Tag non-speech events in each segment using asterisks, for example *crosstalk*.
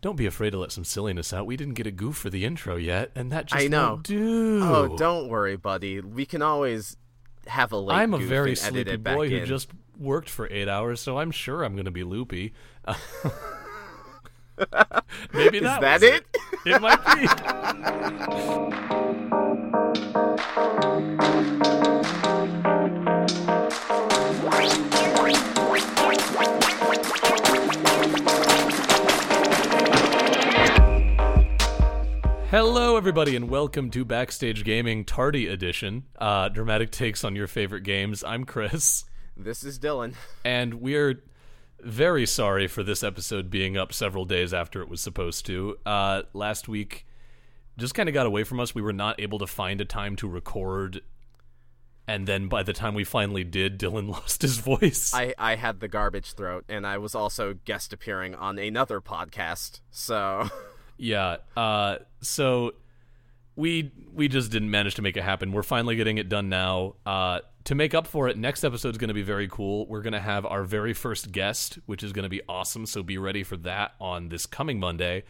Don't be afraid to let some silliness out. We didn't get a goof for the intro yet, and that just I know. won't do. Oh, don't worry, buddy. We can always have a late. I'm a very sleepy boy who in. just worked for eight hours, so I'm sure I'm going to be loopy. *laughs* Maybe *laughs* Is that that was it? It might be. *laughs* Hello, everybody, and welcome to Backstage Gaming Tardy Edition. Uh, dramatic takes on your favorite games. I'm Chris, This is Dylan. and we're very sorry for this episode being up several days after it was supposed to. Uh, last week just kind of got away from us. We were not able to find a time to record, and then by the time we finally did, Dylan *laughs* lost his voice. I, I had the garbage throat, and I was also guest appearing on another podcast. So *laughs* Yeah. Uh, so we we just didn't manage to make it happen. We're finally getting it done now. Uh, to make up for it, next episode is going to be very cool. We're going to have our very first guest, which is going to be awesome. So be ready for that on this coming Monday.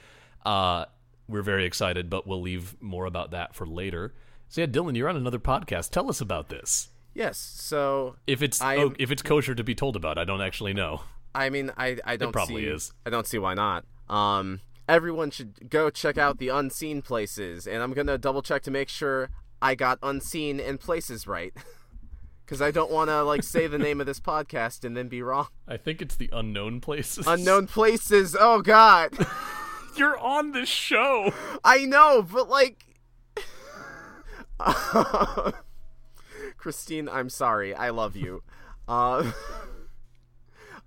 Uh, we're very excited, but we'll leave more about that for later. So yeah, Dylan, you're on another podcast. Tell us about this. yes, so If it's I oh, if it's kosher to be told about, I don't actually know. I mean, I I don't probably see, is. I don't see why not. Um, everyone should go check out the unseen places, and I'm gonna double check to make sure I got unseen and places right, *laughs* because I don't want to like say the name of this podcast and then be wrong. I think it's the unknown places. Unknown places. Oh God, *laughs* You're on this show. I know, but like. *laughs* Christine, I'm sorry. I love you. Uh,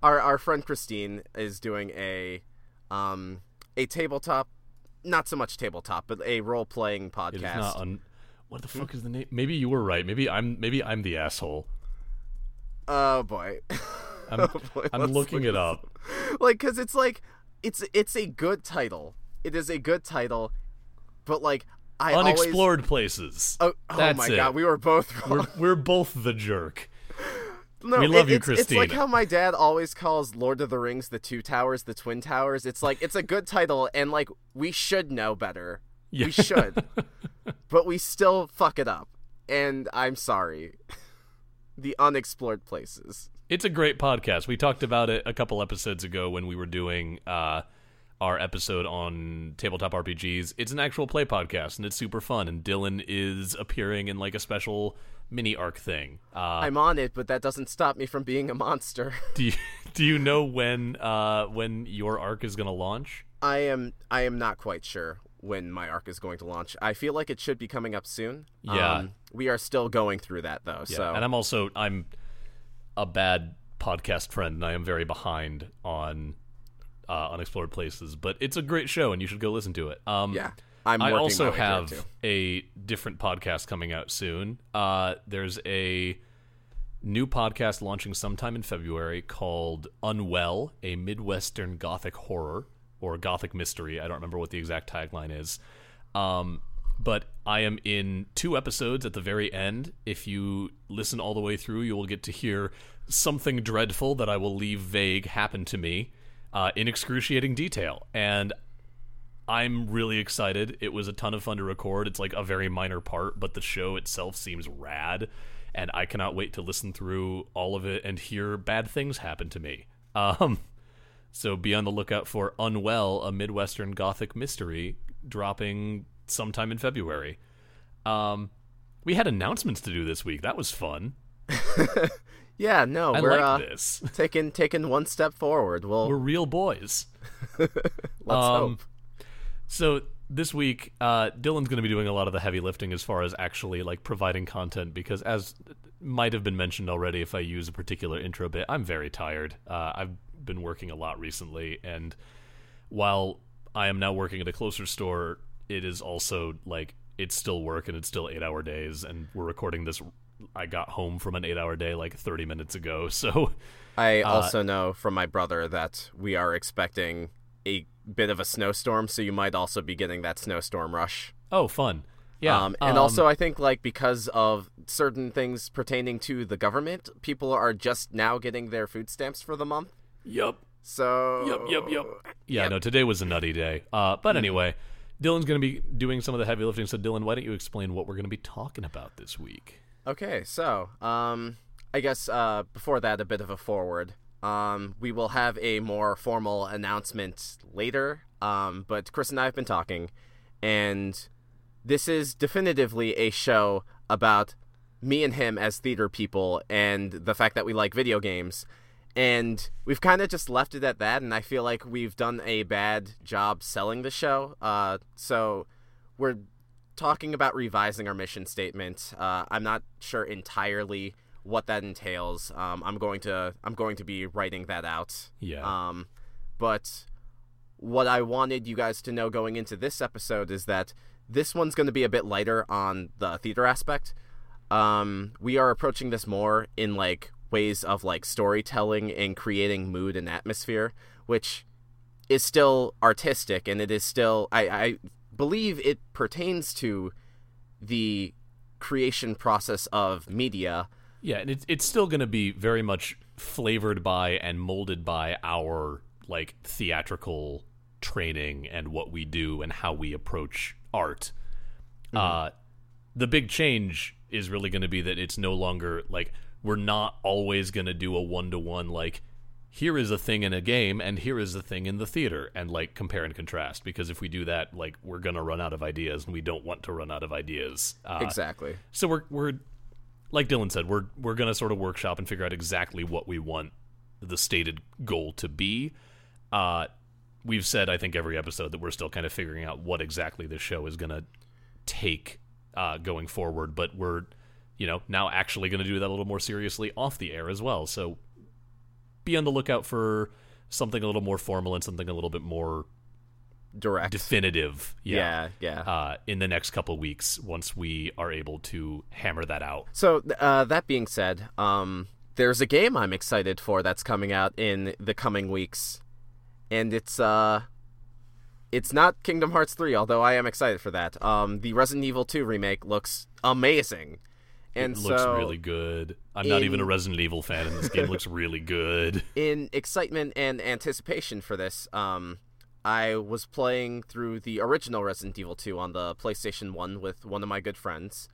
our our friend Christine is doing a um a tabletop, not so much tabletop, but a role playing podcast. It is not un. What the hmm? fuck is the name? Maybe you were right. Maybe I'm. Maybe I'm the asshole. oh boy, I'm. *laughs* Oh, boy, I'm looking look it up. like because it's like it's it's a good title. It is a good title, but like I always. Unexplored places. Oh, oh That's my it. god, we were both wrong. We're we're both the jerk. No, We love it- you, it's, It's like how my dad always calls Lord of the Rings the Two Towers the Twin Towers. It's like it's a good title, and like we should know better. Yeah. We should, *laughs* but we still fuck it up, and I'm sorry. the unexplored places. It's a great podcast. We talked about it a couple episodes ago when we were doing uh, our episode on tabletop RPGs. It's an actual play podcast, and it's super fun. And Dylan is appearing in like a special mini arc thing. Uh, I'm on it, but that doesn't stop me from being a monster. *laughs* do you *laughs* do you know when uh, when your arc is going to launch? I am I am not quite sure when my arc is going to launch. I feel like it should be coming up soon. Yeah. Um, we are still going through that though. Yeah, so and I'm also I'm a bad podcast friend, and I am very behind on uh, unexplored places. But it's a great show, and you should go listen to it. Um, yeah, I'm. I also my way through it, have a different podcast coming out soon. Uh, there's a new podcast launching sometime in February called Unwell, a Midwestern Gothic horror or Gothic mystery. I don't remember what the exact tagline is. Um, but I am in two episodes at the very end. If you listen all the way through, you will get to hear something dreadful that I will leave vague happen to me uh, in excruciating detail. And I'm really excited. It was a ton of fun to record. It's like a very minor part, but the show itself seems rad, and I cannot wait to listen through all of it and hear bad things happen to me. Um, so be on the lookout for Unwell, a Midwestern Gothic mystery, dropping sometime in February. Um, we had announcements to do this week. That was fun. *laughs* Yeah, no, I we're like uh, this. taking taking one step forward. We'll We're real boys. *laughs* let's um, hope. So this week, uh, Dylan's going to be doing a lot of the heavy lifting as far as actually like providing content because, as might have been mentioned already, if I use a particular intro bit, I'm very tired. Uh, I've been working a lot recently, and while I am now working at a closer store, it is also like it's still work and it's still eight hour days, and we're recording this. I got home from an eight hour day like 30 minutes ago, *laughs* so I Uh, also know from my brother that we are expecting a bit of a snowstorm, so you might also be getting that snowstorm rush. oh, fun. Yeah, Um, and also, I think like because of certain things pertaining to the government, people are just now getting their food stamps for the month. yep, So Yep, yep, yep. Yeah, no, today was a nutty day. Uh, but anyway, Dylan's going to be doing some of the heavy lifting. So, Dylan, why don't you explain what we're going to be talking about this week? Okay, so um, I guess uh, before that, a bit of a forward. Um, we will have a more formal announcement later. Um, but Chris and I have been talking, and this is definitively a show about me and him as theater people and the fact that we like video games. And we've kind of just left it at that, and I feel like we've done a bad job selling the show. Uh, so we're talking about revising our mission statement. Uh, I'm not sure entirely what that entails. Um, I'm going to I'm going to be writing that out. Yeah. Um, but what I wanted you guys to know going into this episode is that this one's going to be a bit lighter on the theater aspect. Um, we are approaching this more in like ways of like storytelling and creating mood and atmosphere, which is still artistic and it is still I, I believe it pertains to the creation process of media. Yeah, and it's it's still going to be very much flavored by and molded by our like theatrical training and what we do and how we approach art. Uh, the big change is really going to be that it's no longer like we're not always going to do a one to one like here is a thing in a game and here is a thing in the theater and like compare and contrast because if we do that like we're going to run out of ideas and we don't want to run out of ideas. Uh, exactly. so we're we're like Dylan said, we're we're gonna sort of workshop and figure out exactly what we want the stated goal to be. Uh, we've said I think every episode that we're still kind of figuring out what exactly this show is gonna take uh, going forward, but we're you know now actually gonna do that a little more seriously off the air as well. So be on the lookout for something a little more formal and something a little bit more Direct. definitive. yeah, yeah. Uh, in the next couple weeks, once we are able to hammer that out. So uh, that being said, um, there's a game I'm excited for that's coming out in the coming weeks, and it's uh, it's not Kingdom Hearts 3, although I am excited for that. Um, the Resident Evil 2 remake looks amazing, and it looks so really good. I'm not even a Resident Evil fan, and this game looks really good. *laughs* in excitement and anticipation for this, um, I was playing through the original Resident Evil 2 on the PlayStation 1 with one of my good friends,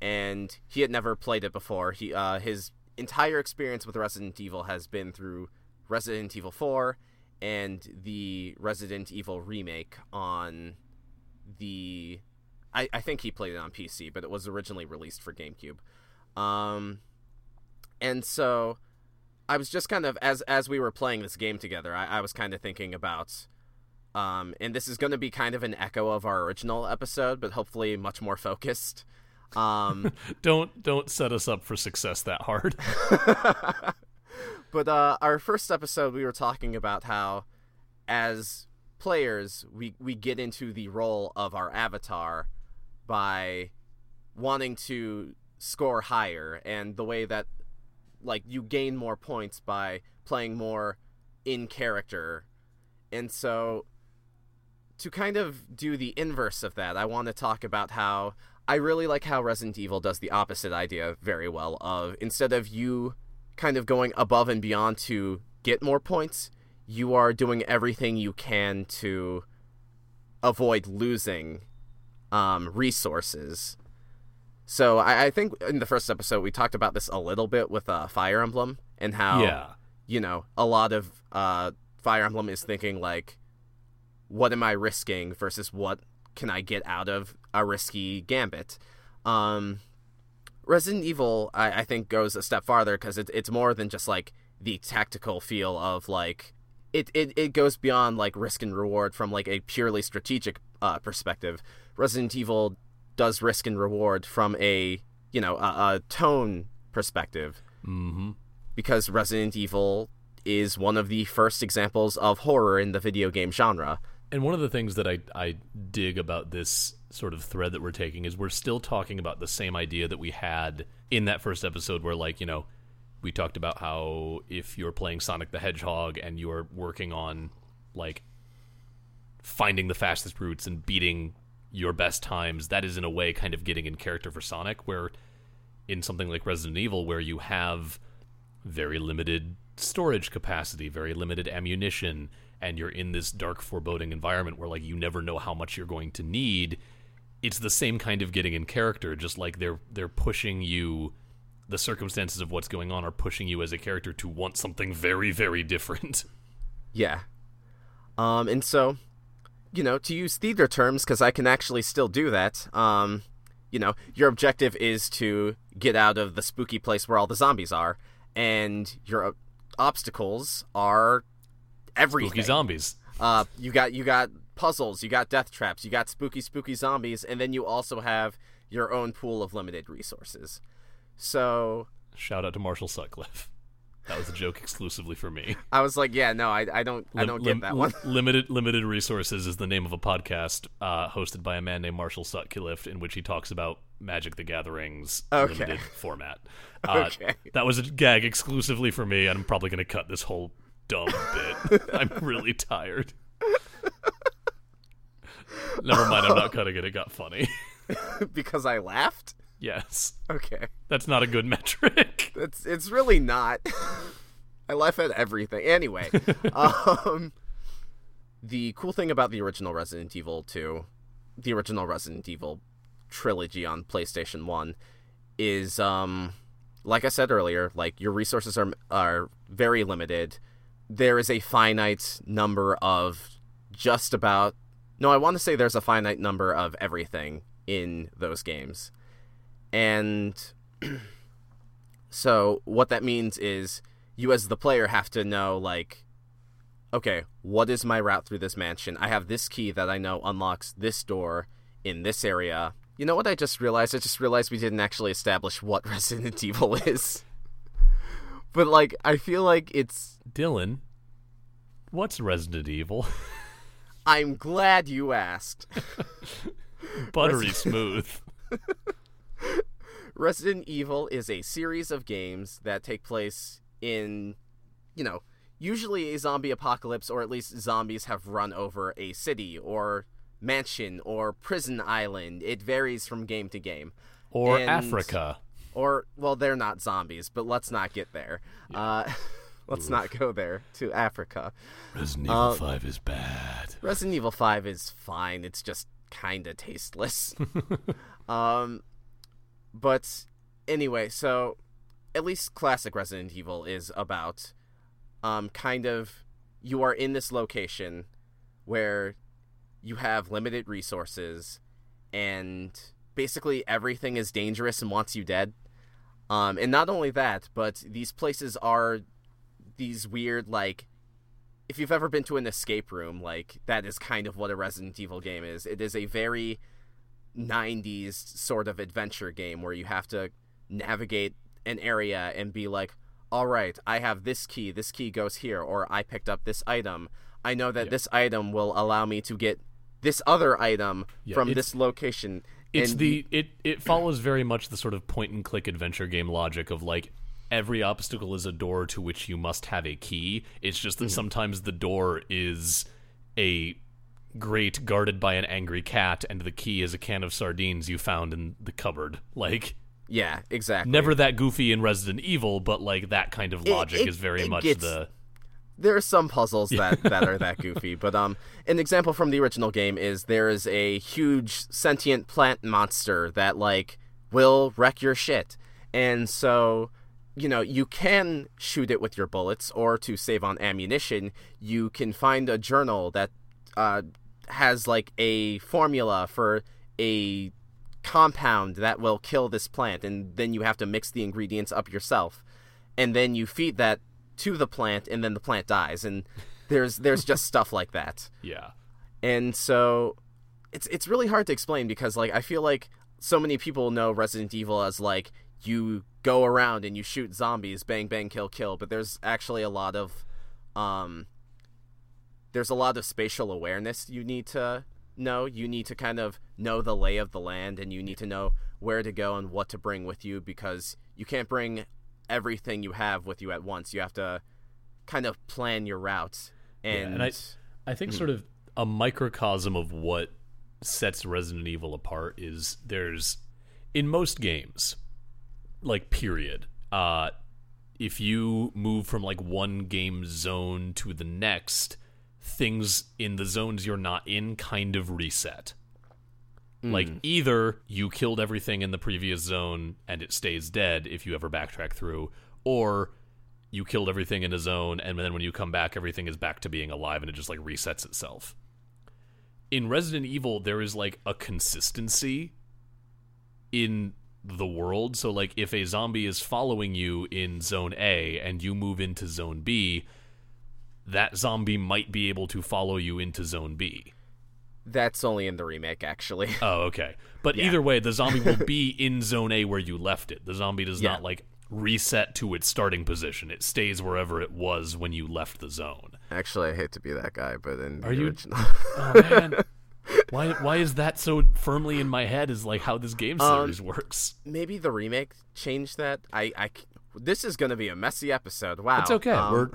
and he had never played it before. He uh, his entire experience with Resident Evil has been through Resident Evil 4 and the Resident Evil remake on the I, I think he played it on PC, but it was originally released for GameCube. Um and so I was just kind of as as we were playing this game together, I, I was kind of thinking about um and this is gonna be kind of an echo of our original episode, but hopefully much more focused. Um *laughs* don't don't set us up for success that hard. *laughs* *laughs* But uh, our first episode, we were talking about how, as players, we we get into the role of our avatar by wanting to score higher, and the way that, like, you gain more points by playing more in character, and so to kind of do the inverse of that, I want to talk about how I really like how Resident Evil does the opposite idea very well of instead of you kind of going above and beyond to get more points, you are doing everything you can to avoid losing um, resources. So I, I think in the first episode we talked about this a little bit with uh, Fire Emblem and how yeah. you know a lot of uh, Fire Emblem is thinking like, what am I risking versus what can I get out of a risky gambit. Um, Resident Evil, I, I think, goes a step farther because it, it's more than just like the tactical feel of like it, it, it goes beyond like risk and reward from like a purely strategic uh, perspective. Resident Evil does risk and reward from a you know a, a tone perspective Mm-hmm. because Resident Evil is one of the first examples of horror in the video game genre. And one of the things that I I dig about this sort of thread that we're taking is we're still talking about the same idea that we had in that first episode where like, you know, we talked about how if you're playing Sonic the Hedgehog and you're working on like finding the fastest routes and beating your best times, that is in a way kind of getting in character for Sonic where in something like Resident Evil where you have very limited storage capacity, very limited ammunition, and you're in this dark, foreboding environment where like you never know how much you're going to need. It's the same kind of getting in character, just like they're they're pushing you. The circumstances of what's going on are pushing you as a character to want something very, very different. *laughs* Yeah. Um, and so, you know, to use theater terms, because I can actually still do that. Um, you know, your objective is to get out of the spooky place where all the zombies are, and your obstacles are everything. Spooky zombies. Uh, you got you got puzzles, you got death traps, you got spooky spooky zombies, and then you also have your own pool of limited resources. So shout out to Marshall Sutcliffe. That was a joke exclusively for me. *laughs* I was like, yeah, no, I, I don't I don't lim- get that one. *laughs* limited limited resources is the name of a podcast uh, hosted by a man named Marshall Sutcliffe, in which he talks about Magic the Gathering's okay. limited format. *laughs* Uh, okay, that was a gag exclusively for me. I'm probably going to cut this whole dumb bit. *laughs* I'm really tired. Never mind, I'm not cutting it. It got funny. *laughs* because I laughed? Yes. Okay. That's not a good metric. *laughs* It's it's really not. I laugh at everything. Anyway, um the cool thing about the original Resident Evil 2, the original Resident Evil trilogy on PlayStation 1 is um like I said earlier, like your resources are are very limited. There is a finite number of just about no, I want to say there's a finite number of everything in those games. And *clears throat* so what that means is you as the player have to know like okay, what is my route through this mansion? I have this key that I know unlocks this door in this area. You know what I just realized? I just realized we didn't actually establish what *laughs* Resident Evil is. But like I feel like it's Dylan. What's Resident Evil? *laughs* I'm glad you asked. *laughs* Buttery smooth. *laughs* Resident Evil is a series of games that take place in, you know, usually a zombie apocalypse, or at least zombies have run over a city or mansion or prison island. It varies from game to game. Or And- Africa. Or, well, they're not zombies, but let's not get there. Uh, *laughs* let's not go there to Africa. Resident Evil Uh, 5 is bad. Resident Evil 5 is fine. It's just kind of tasteless. *laughs* um but anyway, so at least classic Resident Evil is about um kind of you are in this location where you have limited resources and basically everything is dangerous and wants you dead. Um and not only that, but these places are these weird like if you've ever been to an escape room, like that is kind of what a Resident Evil game is. It is a very 90s sort of adventure game where you have to navigate an area and be like, all right, I have this key, this key goes here, or I picked up this item. I know that Yeah. this item will allow me to get this other item Yeah, from this location. It's And the it it follows very much the sort of point and click adventure game logic of like every obstacle is a door to which you must have a key. It's just that Mm-hmm. sometimes the door is a grate guarded by an angry cat and the key is a can of sardines you found in the cupboard. Like yeah, exactly. never that goofy in Resident Evil, but like that kind of logic it- is very much gets- the there are some puzzles that, that are that *laughs* goofy, but um, an example from the original game is there is a huge sentient plant monster that like will wreck your shit, and so you know you can shoot it with your bullets, or to save on ammunition, you can find a journal that uh, has like a formula for a compound that will kill this plant, and then you have to mix the ingredients up yourself, and then you feed that to the plant, and then the plant dies, and there's there's just *laughs* stuff like that, yeah. and so it's it's really hard to explain because like I feel like so many people know Resident Evil as like you go around and you shoot zombies, bang bang kill kill, but there's actually a lot of um there's a lot of spatial awareness you need to know. You need to kind of know the lay of the land and you need to know where to go and what to bring with you because you can't bring everything you have with you at once. You have to kind of plan your routes. And, and I, I think sort of a microcosm of what sets Resident Evil apart is there's in most games, like period. Uh, if you move from like one game zone to the next, things in the zones you're not in kind of reset. Like mm. either you killed everything in the previous zone and it stays dead if you ever backtrack through, or you killed everything in a zone and then when you come back everything is back to being alive and it just like resets itself. In Resident Evil there is like a consistency in the world. So like if a zombie is following you in zone A and you move into zone B, that zombie might be able to follow you into zone B. that's only in the remake, actually. *laughs* Oh, okay. But either way, the zombie will *laughs* be in zone A where you left it. The zombie does Yeah. not like reset to its starting position. It stays wherever it was when you left the zone. Actually, I hate to be that guy, but in the Are you- original. *laughs* Oh man. why why is that so firmly in my head is like how this game Um, series works. maybe the remake changed that. I I this is going to be a messy episode. Wow. It's okay. Um, we're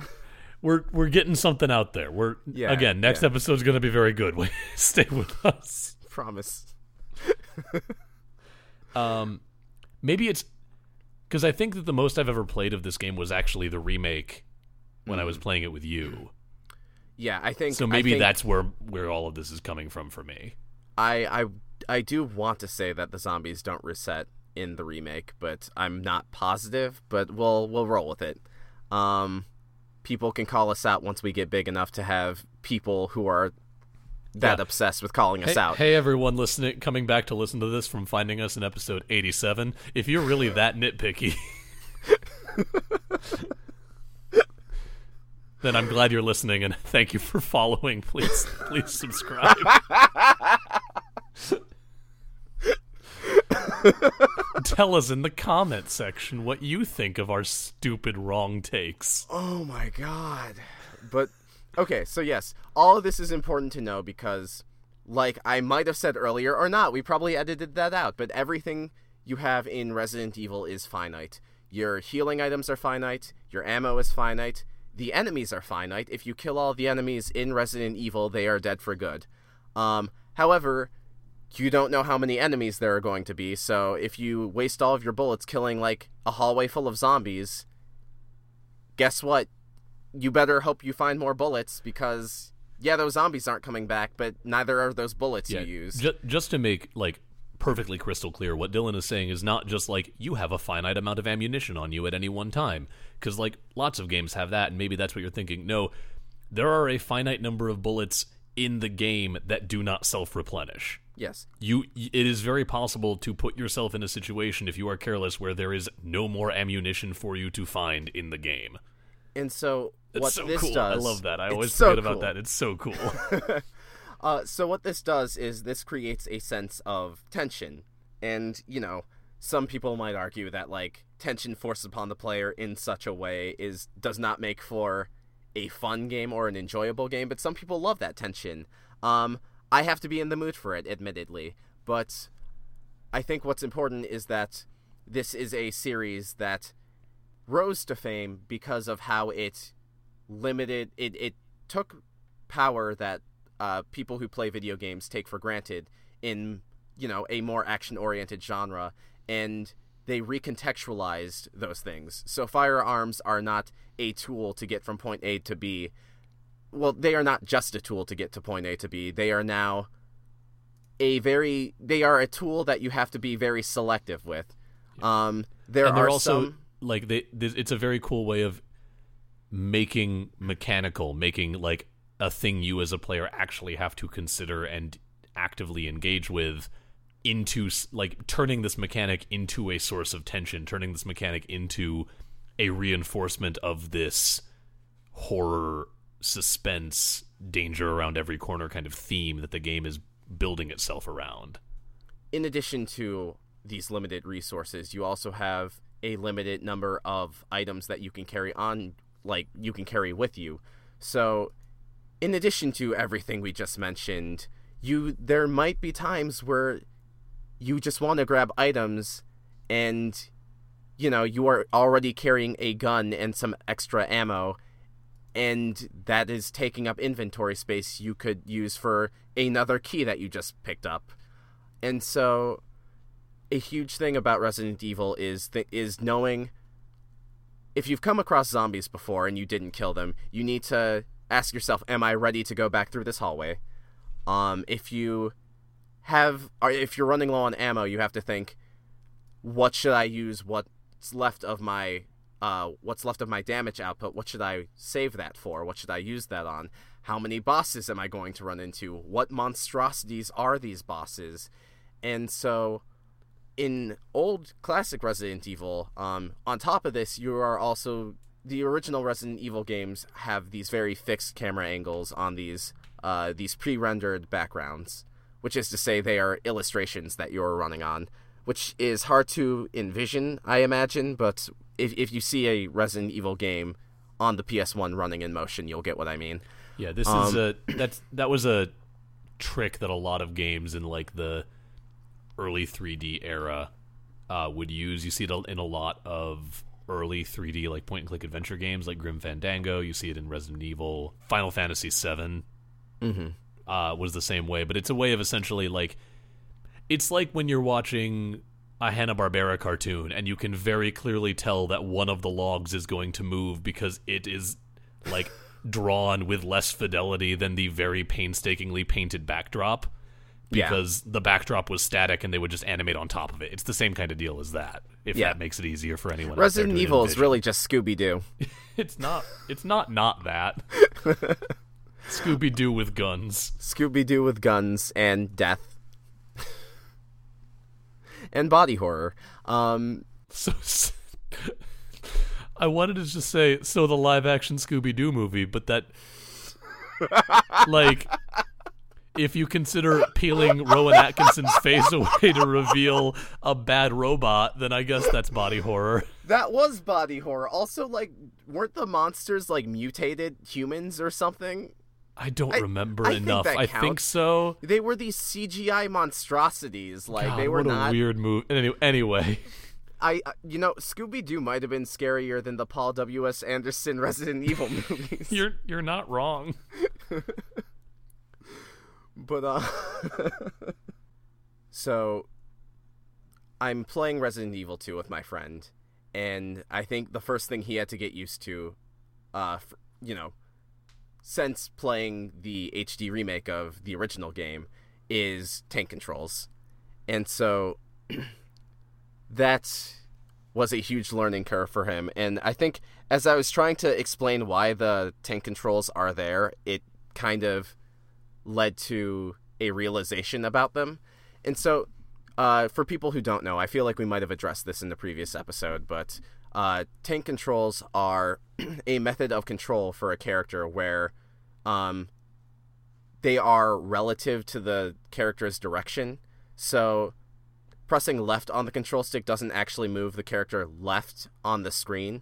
we're we're getting something out there. We're Yeah, again, next yeah. episode's going to be very good. *laughs* Stay with us. promise. *laughs* Um maybe it's cuz I think that the most I've ever played of this game was actually the remake when I was playing it with you. Yeah, I think So maybe think that's where where all of this is coming from for me. I I I do want to say that the zombies don't reset in the remake, but I'm not positive. But we'll we'll roll with it. Um, people can call us out once we get big enough to have people who are that Yeah. obsessed with calling us Hey, out. hey everyone listening coming back to listen to this from finding us in episode 87. If you're really that nitpicky, then I'm glad you're listening and thank you for following. Please please subscribe. *laughs* *laughs* Tell us in the comment section what you think of our stupid wrong takes. Oh my god. But okay, so yes, all of this is important to know because like I might have said earlier or not, we probably edited that out, but everything you have in Resident Evil is finite. Your healing items are finite, your ammo is finite, the enemies are finite. If you kill all the enemies in Resident Evil, they are dead for good. Um, however, you don't know how many enemies there are going to be, so if you waste all of your bullets killing like a hallway full of zombies, guess what? You better hope you find more bullets because yeah, those zombies aren't coming back, but neither are those bullets you use. Ju- just to make like perfectly crystal clear, what Dylan is saying is not just like you have a finite amount of ammunition on you at any one time, because like lots of games have that, and maybe that's what you're thinking. No, there are a finite number of bullets in the game that do not self-replenish. Yes. You, it is very possible to put yourself in a situation if you are careless where there is no more ammunition for you to find in the game. And so what so this cool. does I love that. I always so forget about that. It's so cool. *laughs* *laughs* Uh, so what this does is this creates a sense of tension, and you know, some people might argue that like tension forced upon the player in such a way is does not make for a fun game or an enjoyable game, but some people love that tension. Um, I have to be in the mood for it, admittedly, but I think what's important is that this is a series that rose to fame because of how it limited it, it took power that uh, people who play video games take for granted in you know a more action oriented genre and they recontextualized those things. So firearms are not a tool to get from point a to b well they are not just a tool to get to point a to b. They are now a very they are a tool that you have to be very selective with. Um there and are they're also some like they it's a very cool way of making mechanical making like a thing you as a player actually have to consider and actively engage with into like turning this mechanic into a source of tension turning this mechanic into a reinforcement of this horror suspense danger around every corner kind of theme that the game is building itself around in addition to these limited resources, you also have a limited number of items that you can carry on, like you can carry with you. So, in addition to everything we just mentioned, you there might be times where you just want to grab items and you know, you are already carrying a gun and some extra ammo and that is taking up inventory space you could use for another key that you just picked up. And so a huge thing about Resident Evil is th- is knowing if you've come across zombies before and you didn't kill them, you need to ask yourself, am I ready to go back through this hallway? Um, if you have, if you're running low on ammo, you have to think, what should I use? What's left of my, uh, what's left of my damage output? What should I save that for? What should I use that on? How many bosses am I going to run into? What monstrosities are these bosses? And so, in old classic Resident Evil, um, on top of this, you are also the original Resident Evil games have these very fixed camera angles on these uh, these pre-rendered backgrounds, which is to say they are illustrations that you're running on, which is hard to envision, I imagine. But if if you see a Resident Evil game on the PS1 running in motion, you'll get what I mean. Yeah, this um, is a that's that was a trick that a lot of games in like the early 3D era uh, would use. You see it in a lot of early 3D like point and click adventure games like Grim Fandango. You see it in Resident Evil, Final Fantasy 7 mm-hmm. uh, was the same way, but it's a way of essentially like it's like when you're watching a Hanna Barbera cartoon and you can very clearly tell that one of the logs is going to move because it is like *laughs* drawn with less fidelity than the very painstakingly painted backdrop because yeah. the backdrop was static and they would just animate on top of it. It's the same kind of deal as that. If yeah. that makes it easier for anyone. Resident Evil is really just Scooby Doo. *laughs* it's not. It's not not that. *laughs* Scooby Doo with guns. Scooby Doo with guns and death. And body horror. Um, so, *laughs* I wanted to just say so the live action Scooby Doo movie, but that like if you consider peeling Rowan Atkinson's face *laughs* away to reveal a bad robot, then I guess that's body horror. That was body horror. Also, like, weren't the monsters like mutated humans or something? I don't I, remember I enough. I think so. They were these CGI monstrosities. Like God, they were what not a weird move. Anyway, anyway. *laughs* I, you know, Scooby Doo might have been scarier than the Paul W. S. Anderson Resident *laughs* Evil movies. You're you're not wrong. *laughs* But uh so I'm playing Resident Evil 2 with my friend and I think the first thing he had to get used to uh for, you know since playing the HD remake of the original game is tank controls. And so *clears throat* that was a huge learning curve for him. And I think as I was trying to explain why the tank controls are there, it kind of led to a realization about them. And so, uh, for people who don't know, I feel like we might have addressed this in the previous episode, but uh, tank controls are *clears throat* a method of control for a character where um, they are relative to the character's direction. So, pressing left on the control stick doesn't actually move the character left on the screen.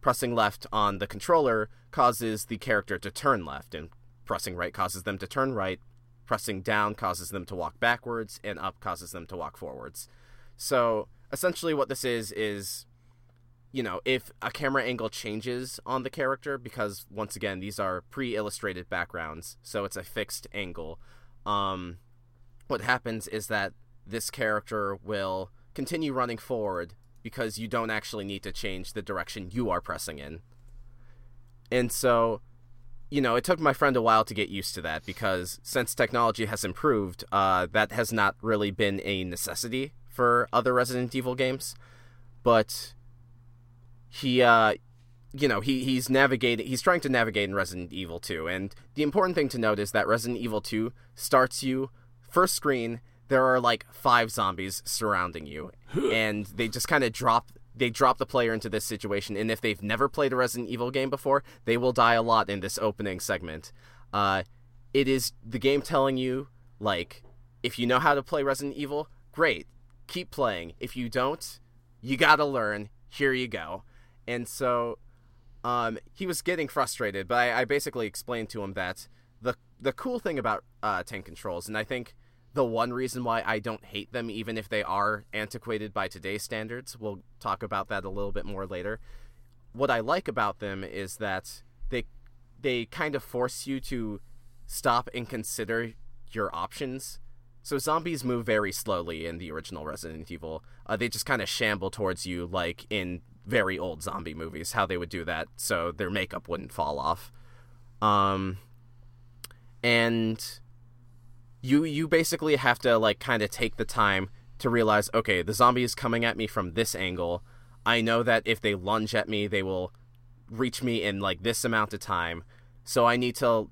Pressing left on the controller causes the character to turn left, and Pressing right causes them to turn right, pressing down causes them to walk backwards, and up causes them to walk forwards. So essentially, what this is is, you know, if a camera angle changes on the character, because once again, these are pre illustrated backgrounds, so it's a fixed angle, um, what happens is that this character will continue running forward because you don't actually need to change the direction you are pressing in. And so you know, it took my friend a while to get used to that because since technology has improved, uh, that has not really been a necessity for other Resident Evil games. But he, uh, you know, he, he's navigating, he's trying to navigate in Resident Evil 2. And the important thing to note is that Resident Evil 2 starts you first screen. There are like five zombies surrounding you, *gasps* and they just kind of drop they drop the player into this situation, and if they've never played a Resident Evil game before, they will die a lot in this opening segment. Uh, it is the game telling you, like, if you know how to play Resident Evil, great, keep playing. If you don't, you gotta learn. Here you go. And so, um, he was getting frustrated, but I, I basically explained to him that the the cool thing about uh, tank controls, and I think the one reason why I don't hate them, even if they are antiquated by today's standards, we'll talk about that a little bit more later. What I like about them is that they they kind of force you to stop and consider your options. So zombies move very slowly in the original Resident Evil. Uh, they just kind of shamble towards you, like in very old zombie movies, how they would do that, so their makeup wouldn't fall off. Um, and you you basically have to like kind of take the time to realize, okay, the zombie is coming at me from this angle. I know that if they lunge at me, they will reach me in like this amount of time. So I need to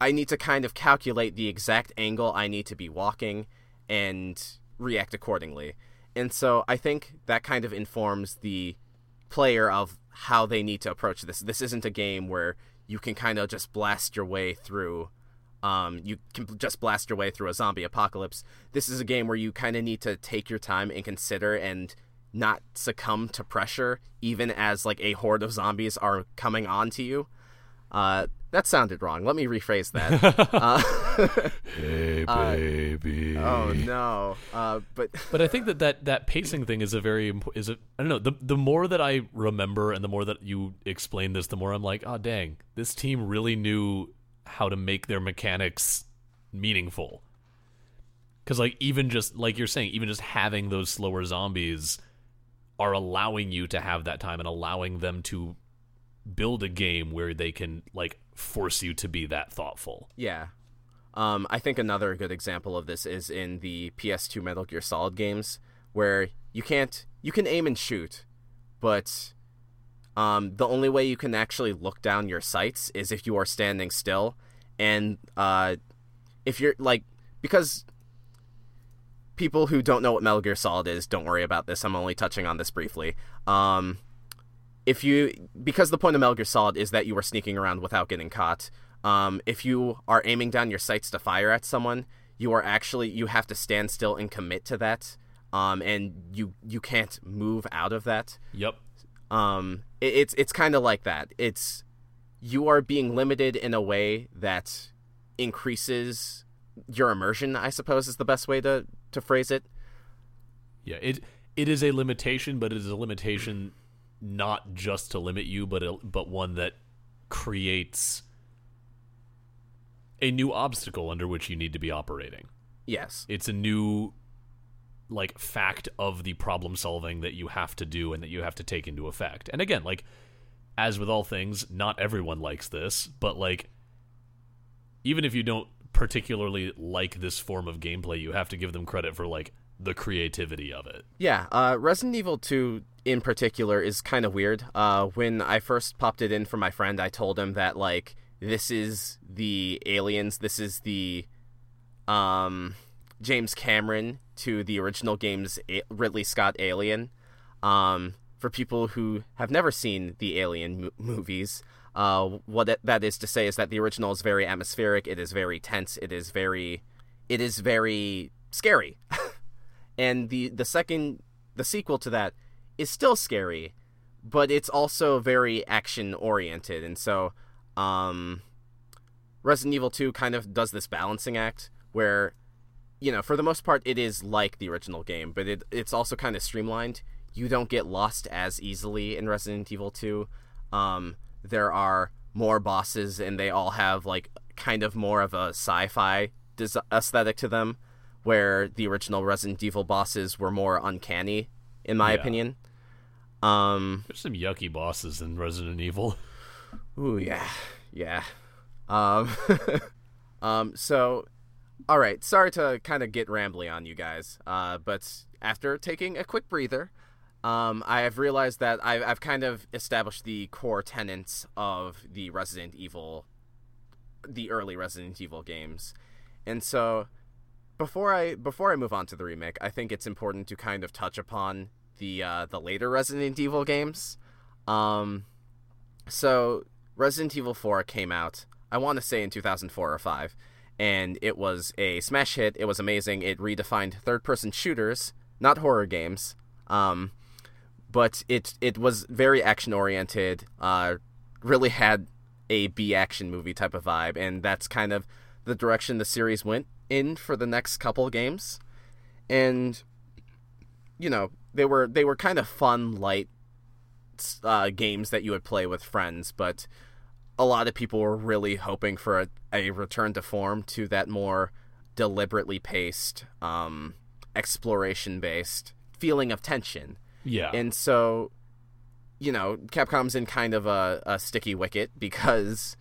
I need to kind of calculate the exact angle I need to be walking and react accordingly. And so I think that kind of informs the player of how they need to approach this. This isn't a game where you can kind of just blast your way through um, you can just blast your way through a zombie apocalypse. This is a game where you kind of need to take your time and consider and not succumb to pressure, even as like a horde of zombies are coming on to you. Uh, that sounded wrong. Let me rephrase that. *laughs* uh, *laughs* hey, *laughs* baby. Uh, oh no. Uh, but but I think that, that that pacing thing is a very is a I don't know. The the more that I remember and the more that you explain this, the more I'm like, oh dang, this team really knew how to make their mechanics meaningful. Because like even just like you're saying, even just having those slower zombies are allowing you to have that time and allowing them to build a game where they can like force you to be that thoughtful. Yeah. Um, I think another good example of this is in the PS2 Metal Gear Solid games, where you can't you can aim and shoot, but um, the only way you can actually look down your sights is if you are standing still, and uh, if you're like because people who don't know what Metal Gear Solid is, don't worry about this. I'm only touching on this briefly. Um, if you because the point of Metal Gear Solid is that you are sneaking around without getting caught. Um, if you are aiming down your sights to fire at someone, you are actually you have to stand still and commit to that. Um, and you you can't move out of that. Yep. Um, it, it's it's kind of like that. It's you are being limited in a way that increases your immersion. I suppose is the best way to to phrase it. Yeah, it it is a limitation, but it is a limitation not just to limit you, but a, but one that creates a new obstacle under which you need to be operating. Yes, it's a new like fact of the problem solving that you have to do and that you have to take into effect. And again, like as with all things, not everyone likes this, but like even if you don't particularly like this form of gameplay, you have to give them credit for like the creativity of it. Yeah, uh, Resident Evil 2 in particular is kind of weird. Uh, when I first popped it in for my friend, I told him that like this is the aliens, this is the um, James Cameron to the original game's A- Ridley Scott Alien. Um, for people who have never seen the Alien mo- movies, uh, what that is to say is that the original is very atmospheric. It is very tense. It is very, it is very scary. *laughs* and the the second the sequel to that is still scary, but it's also very action oriented, and so um, Resident Evil Two kind of does this balancing act where you know, for the most part, it is like the original game, but it, it's also kind of streamlined. You don't get lost as easily in Resident Evil 2. Um, there are more bosses, and they all have, like, kind of more of a sci fi des- aesthetic to them, where the original Resident Evil bosses were more uncanny, in my yeah. opinion. Um, There's some yucky bosses in Resident Evil. *laughs* Ooh, yeah. Yeah. Um, *laughs* um, so all right, sorry to kind of get rambly on you guys, uh, but after taking a quick breather, um, I have realized that I've, I've kind of established the core tenets of the Resident Evil, the early Resident Evil games, and so before I before I move on to the remake, I think it's important to kind of touch upon the uh, the later Resident Evil games. Um, so Resident Evil 4 came out, I want to say in 2004 or 5 and it was a smash hit. It was amazing. It redefined third-person shooters, not horror games. Um, but it it was very action oriented. Uh, really had a B action movie type of vibe, and that's kind of the direction the series went in for the next couple games, and you know they were they were kind of fun, light uh, games that you would play with friends, but a lot of people were really hoping for a, a return to form to that more deliberately paced, um, exploration based feeling of tension. Yeah. And so, you know, Capcom's in kind of a, a sticky wicket because,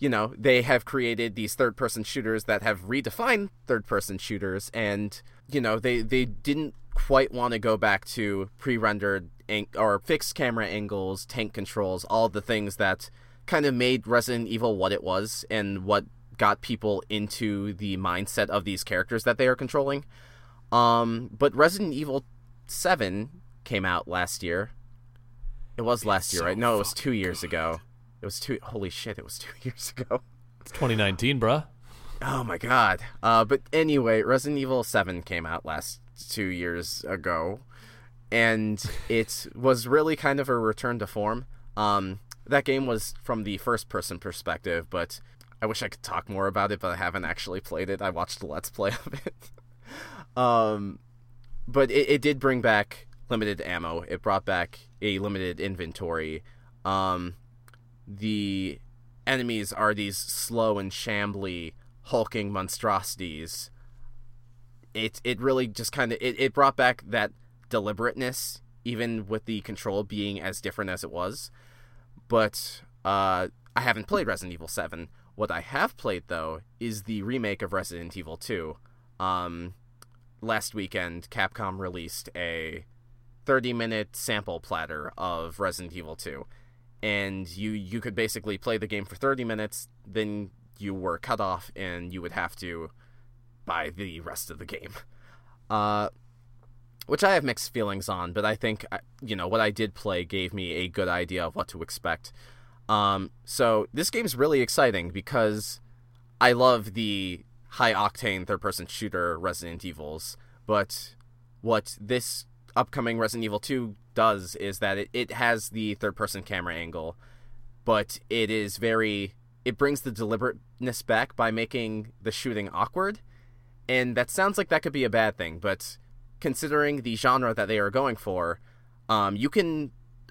you know, they have created these third person shooters that have redefined third person shooters and, you know, they, they didn't quite want to go back to pre rendered or fixed camera angles, tank controls, all the things that kind of made Resident Evil what it was and what got people into the mindset of these characters that they are controlling. Um, but Resident Evil 7 came out last year. It was last year, so right? No, it was two fucking years ago. It was two. Holy shit! It was two *laughs* years ago. It's 2019, bruh. Oh my god. Uh, but anyway, Resident Evil 7 came out last two years ago, and *laughs* it was really kind of a return to form. Um, that game was from the first person perspective, but I wish I could talk more about it, but I haven't actually played it. I watched the Let's Play *laughs* of it. um, but it, it did bring back limited ammo. It brought back a limited inventory. Um, the enemies are these slow and shambly, hulking monstrosities. It it really just kind of it, it brought back that deliberateness, even with the control being as different as it was. But uh, I haven't played Resident Evil Seven. What I have played though is the remake of Resident Evil Two. Um, last weekend, Capcom released a 30 minute sample platter of Resident Evil 2. And you you could basically play the game for 30 minutes, then you were cut off and you would have to buy the rest of the game. Uh which I have mixed feelings on, but I think you know what I did play gave me a good idea of what to expect. Um, so this game's really exciting because I love the high octane third person shooter Resident Evils, but what this upcoming Resident Evil 2 does is that it, it has the third person camera angle, but it is very it brings the deliberateness back by making the shooting awkward. And that sounds like that could be a bad thing, but considering the genre that they are going for, um, you can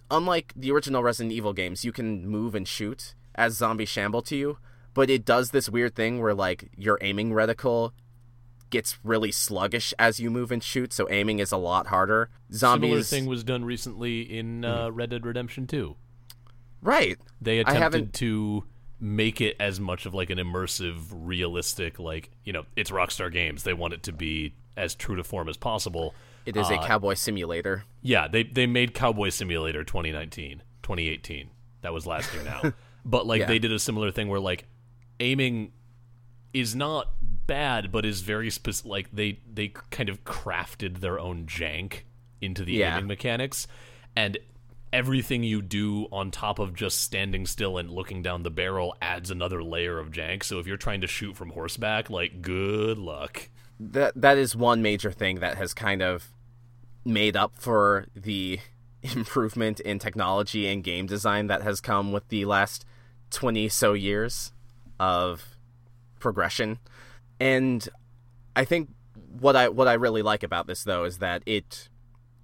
unlike the original Resident Evil games, you can move and shoot as zombies shamble to you, but it does this weird thing where like your aiming reticle gets really sluggish as you move and shoot, so aiming is a lot harder. Zombies Similar thing was done recently in uh, Mm-hmm. Red Dead Redemption 2. Right. They attempted to make it as much of like an immersive, realistic, like you know, it's Rockstar Games. They want it to be as true to form as possible. It is a Uh, cowboy simulator. Yeah, they they made Cowboy Simulator 2019, 2018. That was last year now. *laughs* but like Yeah. they did a similar thing where like aiming is not bad but is very specific like they they kind of crafted their own jank into the Yeah. aiming mechanics and everything you do on top of just standing still and looking down the barrel adds another layer of jank. So if you're trying to shoot from horseback, like good luck. that that is one major thing that has kind of made up for the *laughs* improvement in technology and game design that has come with the last 20 so years of progression and i think what i what i really like about this though is that it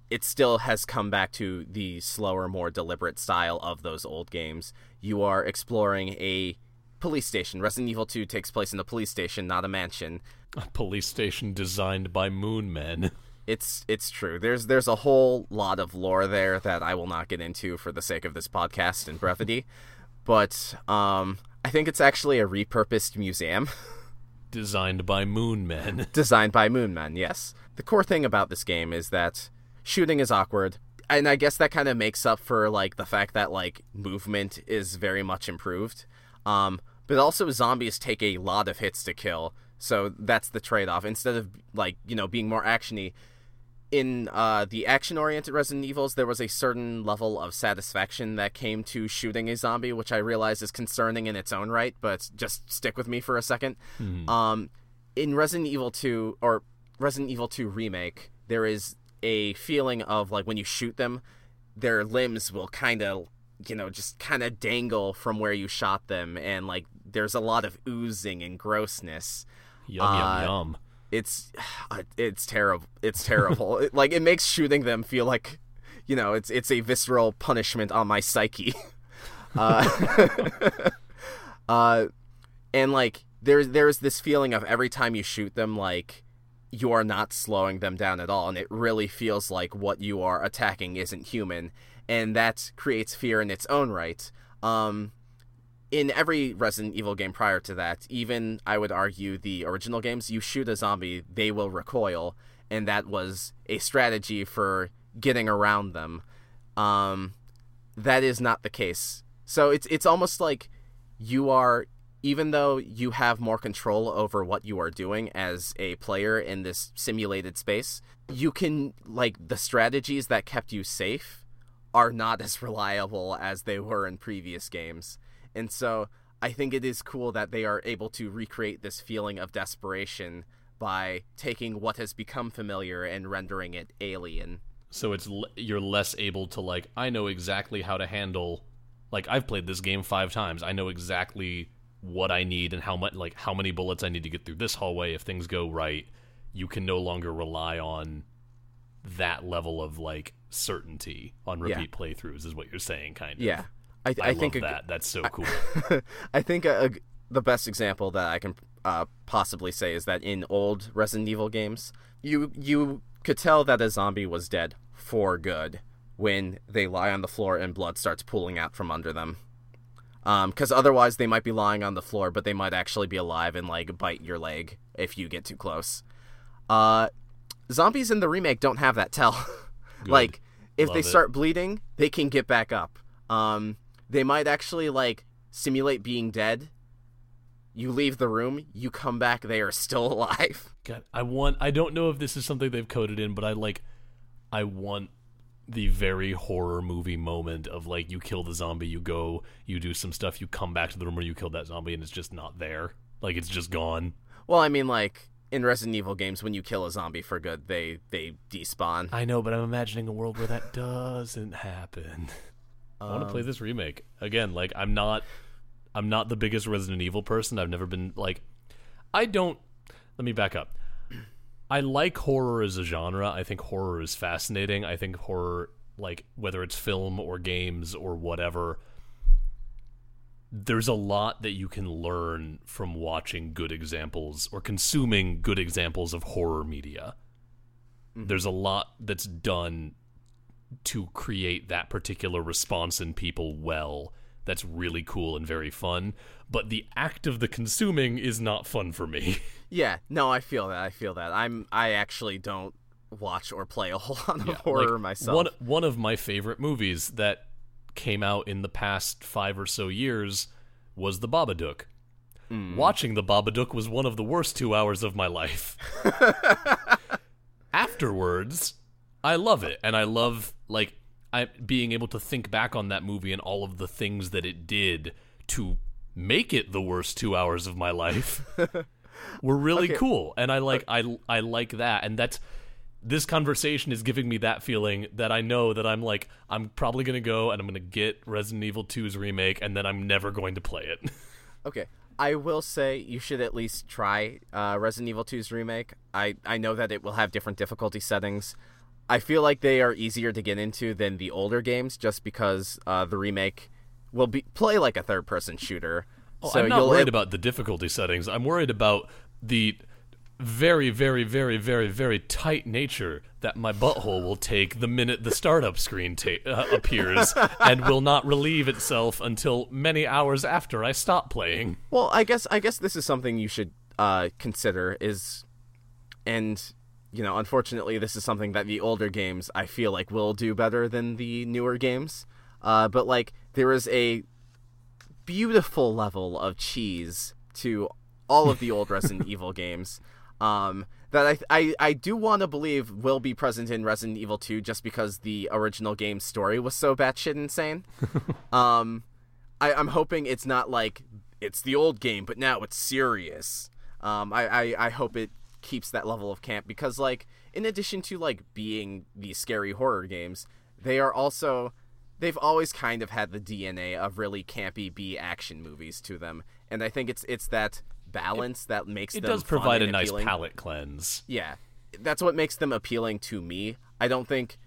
it still has come back to the slower more deliberate style of those old games you are exploring a police station resident evil 2 takes place in a police station not a mansion A police station designed by moon men. *laughs* it's it's true. There's there's a whole lot of lore there that I will not get into for the sake of this podcast and brevity. But um I think it's actually a repurposed museum *laughs* designed by moon men. *laughs* designed by Moonman, yes. The core thing about this game is that shooting is awkward. And I guess that kind of makes up for like the fact that like movement is very much improved. Um but also zombies take a lot of hits to kill. So that's the trade-off. Instead of like, you know, being more actiony, in uh, the action-oriented Resident Evils, there was a certain level of satisfaction that came to shooting a zombie, which I realize is concerning in its own right. But just stick with me for a 2nd Um, in Resident Evil 2 or Resident Evil 2 remake, there is a feeling of like when you shoot them, their limbs will kind of, you know, just kind of dangle from where you shot them, and like there's a lot of oozing and grossness. Yum Uh, yum yum. It's *sighs* it's terrible. It's terrible. it, like it makes shooting them feel like, you know, it's it's a visceral punishment on my psyche. *laughs* Uh, *laughs* uh, and like there's there's this feeling of every time you shoot them, like you are not slowing them down at all, and it really feels like what you are attacking isn't human, and that creates fear in its own right. Um, in every Resident Evil game prior to that, even I would argue the original games, you shoot a zombie, they will recoil, and that was a strategy for getting around them. Um, that is not the case. So it's it's almost like you are even though you have more control over what you are doing as a player in this simulated space, you can like the strategies that kept you safe are not as *laughs* reliable as they were in previous games. And so I think it is cool that they are able to recreate this feeling of desperation by taking what has become familiar and rendering it alien. So it's l- you're less able to like I know exactly how to handle like I've played this game 5 times. I know exactly what I need and how much like how many bullets I need to get through this hallway if things go right. You can no longer rely on that level of like certainty on repeat playthroughs is what you're saying kind of. Yeah. I, I, I think love a- that. That's so cool. *laughs* I think a, the best example that I can uh, possibly say is that in old Resident Evil games, you you could tell that a zombie was dead for good when they lie on the floor and blood starts pooling out from under them. Because otherwise, they might be lying on the floor, but they might actually be alive and like bite your leg if you get too close. Uh, zombies in the remake don't have that tell. *laughs* like, if Love they it. start bleeding, they can get back up. Um, they might actually like simulate being dead. You leave the room, you come back, they are still *laughs* alive. God, I want. I don't know if this is something they've coded in, but I like. I want the very horror movie moment of like you kill the zombie, you go, you do some stuff, you come back to the room where you killed that zombie, and it's just not there. Like it's just gone. Well, I mean, like in Resident Evil games, when you kill a zombie for good, they they despawn. I know, but I'm imagining a world where that *laughs* doesn't happen. I want to play um, this remake again. Like I'm not. I'm not the biggest Resident Evil person. I've never been like. I don't. Let me back up. I like horror as a genre. I think horror is fascinating. I think horror, like whether it's film or games or whatever, there's a lot that you can learn from watching good examples or consuming good examples of horror media. Mm-hmm. There's a lot that's done to create that particular response in people well that's really cool and very fun but the act of the consuming is not fun for me *laughs* Yeah, no, I feel that. I feel that. I'm. I actually don't watch or play a *laughs* whole lot of horror Like, myself. one one of my favorite movies that came out in the past 5 or so years was The Babadook Hmm. Watching The Babadook was one of the worst 2 hours of my life *laughs* afterwards i love it and i love like I, being able to think back on that movie and all of the things that it did to make it the worst two hours of my life *laughs* were really Okay. cool and i like i i like that and that's this conversation is giving me that feeling that I know that I'm like I'm probably gonna go and I'm gonna get Resident Evil 2's remake and then I'm never going to play it. *laughs* Okay. I will say you should at least try uh, Resident Evil 2's remake. I, I know that it will have different difficulty settings. I feel like they are easier to get into than the older games just because uh, the remake will be play like a third person shooter. so Oh, I'm not you'll worried about the difficulty settings. I'm worried about the very, very, very, very, very tight nature that my butthole will take the minute the startup screen ta- uh, appears *laughs* and will not relieve itself until many hours after I stop playing. Well, I guess I guess this is something you should uh, consider is, and you know, unfortunately, this is something that the older games I feel like will do better than the newer games. Uh, but like, there is a beautiful level of cheese to all of the old Resident *laughs* Evil games. Um, that I I, I do want to believe will be present in Resident Evil 2 just because the original game's story was so batshit insane. *laughs* um, I, I'm hoping it's not like it's the old game, but now it's serious. Um, I, I, I hope it keeps that level of camp because, like, in addition to like being these scary horror games, they are also they've always kind of had the DNA of really campy B action movies to them, and I think it's it's that balance that makes It does provide a nice appealing. palate cleanse. Yeah, that's what makes them appealing to me. I don't think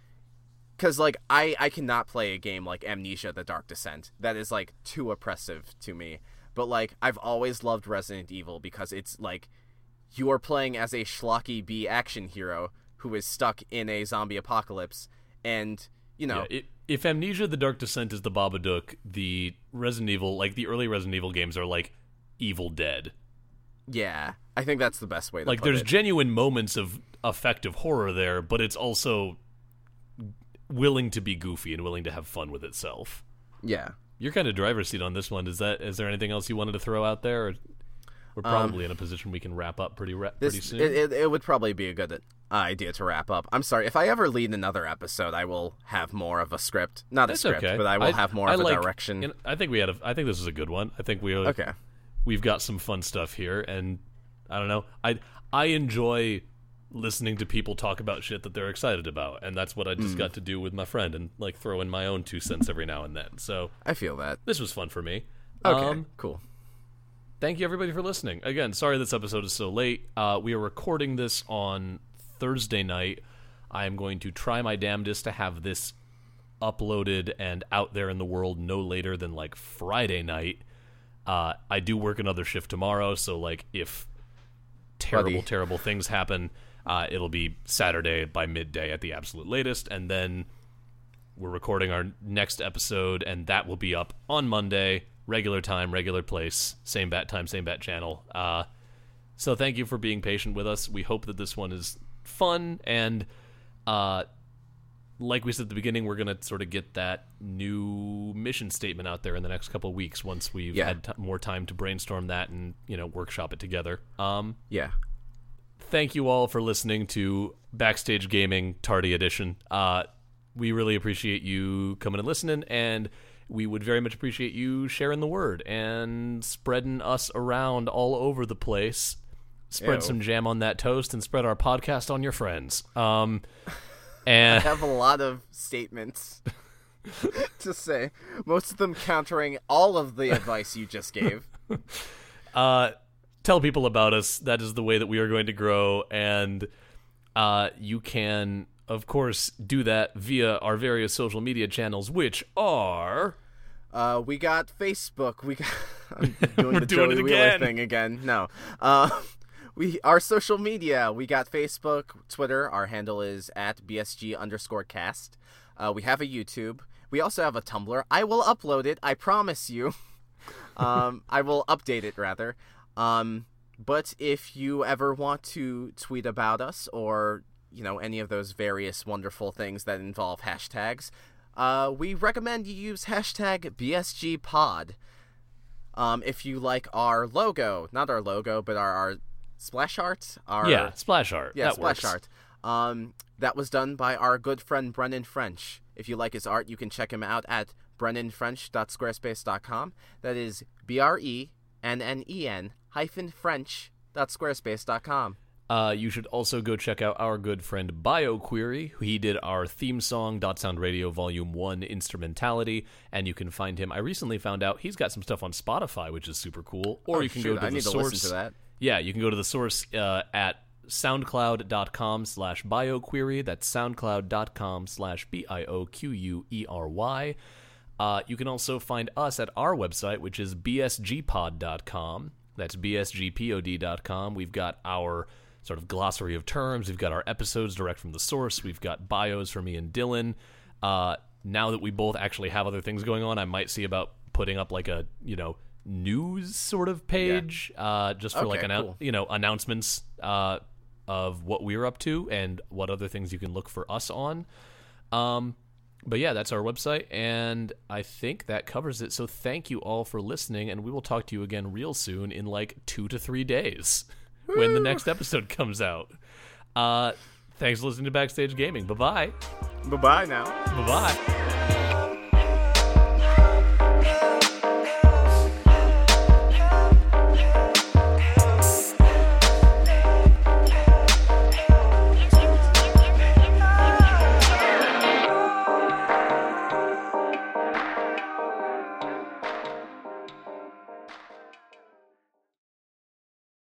because like I I cannot play a game like Amnesia: The Dark Descent. That is like too oppressive to me. But like I've always loved Resident Evil because it's like you are playing as a schlocky B action hero who is stuck in a zombie apocalypse, and you know Yeah, it, if Amnesia: The Dark Descent is the Babadook, the Resident Evil, like the early Resident Evil games, are like Evil Dead. yeah, I think that's the best way to Like there's it. genuine moments of effective horror there, but it's also willing to be goofy and willing to have fun with itself. yeah. You're kind of driver's seat on this one. Is that is there anything else you wanted to throw out there? We're probably in a position we can wrap up pretty ra- pretty Um, This soon. it, it, it would probably be a good uh, idea to wrap up. I'm sorry if I ever lead another episode, I will have more of a script, not a script, okay. but I will have more I of a like- direction. and I think we had. A, I think this is a good one. I think we okay. we've got some fun stuff here, and I don't know. I I enjoy listening to people talk about shit that they're excited about, and that's what I just got to do with my friend, and like throw in my own two cents every now and then. So I feel that. this was fun for me. Okay. Um, cool. Thank you everybody for listening. Again, sorry this episode is so late. Uh, we are recording this on Thursday night. I am going to try my damnedest to have this uploaded and out there in the world no later than like Friday night. Uh, I do work another shift tomorrow, so like if terrible, Buddy. terrible things happen, uh, it'll be Saturday by midday at the absolute latest, and then we're recording our next episode, and that will be up on Monday, regular time, regular place, same bat time, same bat channel. Uh, so thank you for being patient with us. We hope that this one is fun and, uh, like we said at the beginning, we're gonna sort of get that new mission statement out there in the next couple of weeks once we've Yeah. had t- more time to brainstorm that and you know workshop it together. Um, Yeah. thank you all for listening to Backstage Gaming Tardy Edition. Uh, we really appreciate you coming and listening, and we would very much appreciate you sharing the word and spreading us around all over the place. Spread Ew. some jam on that toast and spread our podcast on your friends. Um, *laughs* and I have a lot of statements *laughs* to say, most of them countering all of the advice you just gave. *laughs* uh, tell people about us. That is the way that we are going to grow, and uh, you can, of course, do that via our various social media channels, which are Uh, we got Facebook. We got. *laughs* I'm *laughs* doing We're the doing Joey Wheeler thing again. No. Uh, *laughs* we our social media. We got Facebook, Twitter. Our handle is at bsg underscore cast. Uh, we have a YouTube. We also have a Tumblr. I will upload it. I promise you. um, I will update it rather. Um, but if you ever want to tweet about us or you know any of those various wonderful things that involve hashtags, uh, we recommend you use hashtag BSGPod. Um, if you like our logo, not our logo, but our, our splash art, our yeah, splash art. yeah, that splash works. art. Um, that was done by our good friend Brennen French. If you like his art, you can check him out at brennenfrench.squarespace.com. That is B R E N N E N hyphen French.squarespace.com. Uh, you should also go check out our good friend BioQuery. He did our theme song, Dot Sound Radio Volume 1 Instrumentality, and you can find him. I recently found out he's got some stuff on Spotify, which is super cool. Or Oh, you can shoot, go to I the source. to that. Yeah, you can go to the source uh, at soundcloud.com slash bioquery. That's soundcloud.com slash B-I-O-Q-U-E-R-Y. Uh, you can also find us at our website, which is bsgpod.com. That's bsgpod.com. We've got our sort of glossary of terms. We've got our episodes direct from the source. We've got bios for me and Dylan. Uh, now that we both actually have other things going on, I might see about putting up like a, you know, news sort of page uh, just for like an annou- cool. you know announcements uh, of what we're up to and what other things you can look for us on. Um, but yeah, that's our website, and I think that covers it. So thank you all for listening, and we will talk to you again real soon in like two to three days *laughs* when the next episode *laughs* comes out. Uh, thanks for listening to Backstage Gaming. Bye bye. Bye bye now. Bye bye.